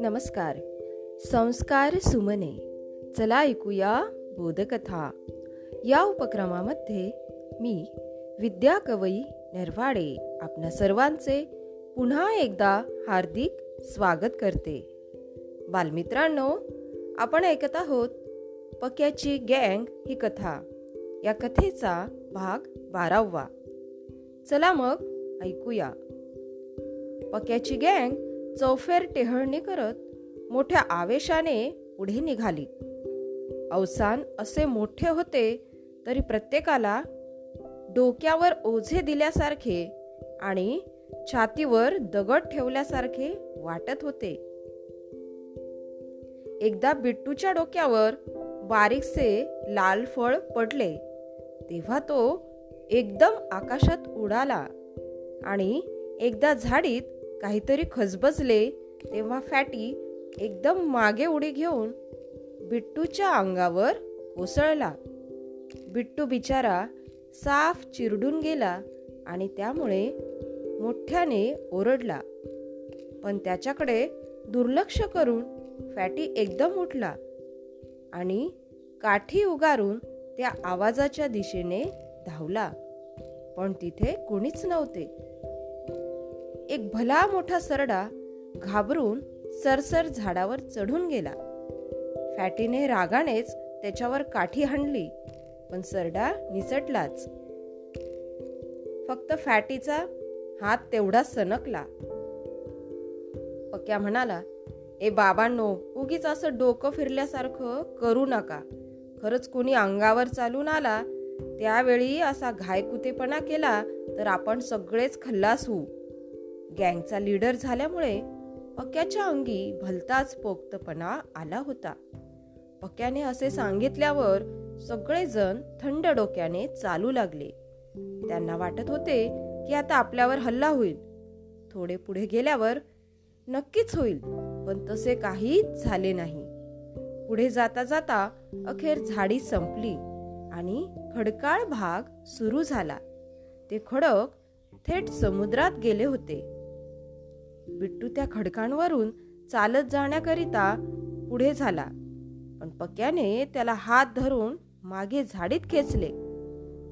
नमस्कार. संस्कार सुमने. चला ऐकूया बोधकथा. या उपक्रमामध्ये मी विद्या कवई नरवाडे आपल्या सर्वांचे पुन्हा एकदा हार्दिक स्वागत करते. बालमित्रांनो आपण ऐकत आहोत पक्याची गँग ही कथा. या कथेचा भाग बारावा. चला मग ऐकूया. पक्याची गँग चौफेर टेहळणी करत मोठ्या आवेशाने पुढे निघाली. अवसान असे मोठे होते तरी प्रत्येकाला डोक्यावर ओझे दिल्यासारखे आणि छातीवर दगड ठेवल्यासारखे वाटत होते. एकदा बिट्टूच्या डोक्यावर बारीकसे लाल फळ पडले तेव्हा तो एकदम आकाशात उडाला आणि एकदा झाडीत काहीतरी खजबजले तेव्हा फॅटी एकदम मागे उडी घेऊन बिट्टूच्या अंगावर कोसळला. बिट्टू बिचारा साफ चिरडून गेला आणि त्यामुळे मोठ्याने ओरडला. पण त्याच्याकडे दुर्लक्ष करून फॅटी एकदम उठला आणि काठी उगारून त्या आवाजाच्या दिशेने धावला. पण तिथे कोणीच नव्हते. एक भला मोठा सरडा घाबरून सरसर झाडावर चढून गेला. फॅटीने रागानेच त्याच्यावर काठी हाणली पण सरडा निसटलाच. फक्त फॅटीचा हात तेवढा सनकला. पक्या म्हणाला ए बाबांनो उगीच असं डोकं फिरल्यासारखं करू नका. खरंच कोणी अंगावर चालून आला त्यावेळी असा घायकुतेपणा केला तर आपण सगळेच खल्लास होऊ. गँगचा लीडर झाल्यामुळे पक्याच्या अंगी भलताच पोक्तपणा आला होता. पक्याने असे सांगितल्यावर सगळेजण थंड डोक्याने चालू लागले. त्यांना वाटत होते की आता आपल्यावर हल्ला होईल. थोडे पुढे गेल्यावर नक्कीच होईल पण तसे काहीच झाले नाही. पुढे जाता जाता अखेर झाडी संपली आणि खडकाळ भाग सुरू झाला. ते खडक थेट समुद्रात गेले होते. बिट्टू त्या खडकांवरून चालत जाण्याकरिता पुढे झाला पण पक्याने त्याला हात धरून मागे झाडीत खेचले.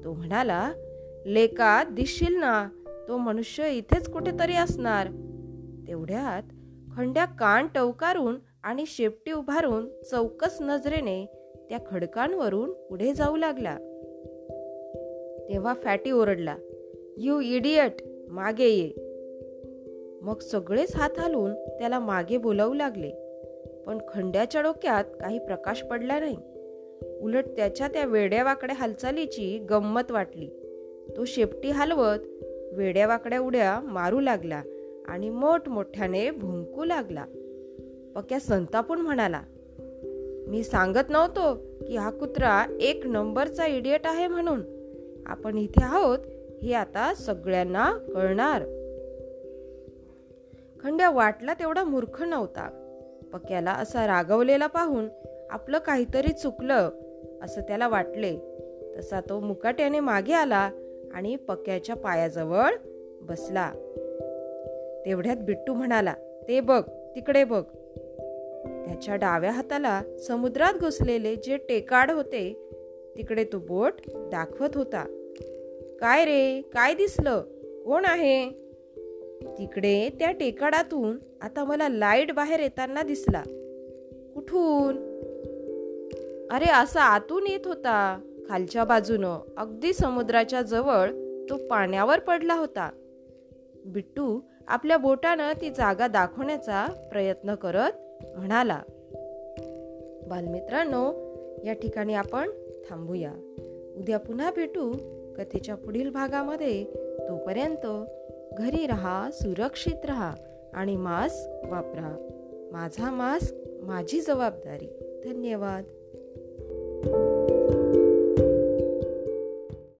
तो म्हणाला लेका दिसशील ना तो मनुष्य इथेच कुठेतरी असणार. तेवढ्यात खंड्या कान टवकारून आणि शेपटी उभारून चौकस नजरेने त्या खडकांवरून पुढे जाऊ लागला. तेव्हा फॅटी ओरडला यू इडियट मागे ये. मग सगळेच हात हालून त्याला मागे बोलावू लागले पण खंड्याच्या डोक्यात काही प्रकाश पडला नाही. उलट त्याच्या त्या वेड्यावाकड्या हालचालीची गंमत वाटली. तो शेपटी हलवत वेड्यावाकड्या उड्या मारू लागला आणि मोठमोठ्याने भुंकू लागला. पक्या संतापून म्हणाला मी सांगत नव्हतो की हा कुत्रा एक नंबरचा इडियट आहे म्हणून. आपण इथे आहोत हे आता सगळ्यांना कळणार. खंड्या वाटला तेवढा मूर्ख नव्हता. पक्याला असा रागवलेला पाहून आपलं काहीतरी चुकलं असं त्याला वाटले. तसा तो मुकाट्याने मागे आला आणि पक्याच्या पायाजवळ बसला. तेवढ्यात बिट्टू म्हणाला ते बघ तिकडे बघ. त्याच्या डाव्या हाताला समुद्रात घुसलेले जे टेकाड होते तिकडे तो बोट दाखवत होता. काय रे? काय दिसलं? कोण आहे? तिकडे त्या टेकाडातून आता मला लाइट बाहेर येताना दिसला. कुठून? अरे असा आतून येत होता. खालच्या बाजूनं अगदी समुद्राच्या जवळ तो पाण्यावर पडला होता. बिट्टू आपल्या बोटानं ती जागा दाखवण्याचा प्रयत्न करत म्हणाला बालमित्रांनो या ठिकाणी आपण थांबूया. उद्या पुन्हा भेटू. कथेच्या पुढील भागामध्ये तोपर्यंत घरी रहा सुरक्षित रहा आणि मास्क वापरा. माझा मास्क माझी जबाबदारी. धन्यवाद.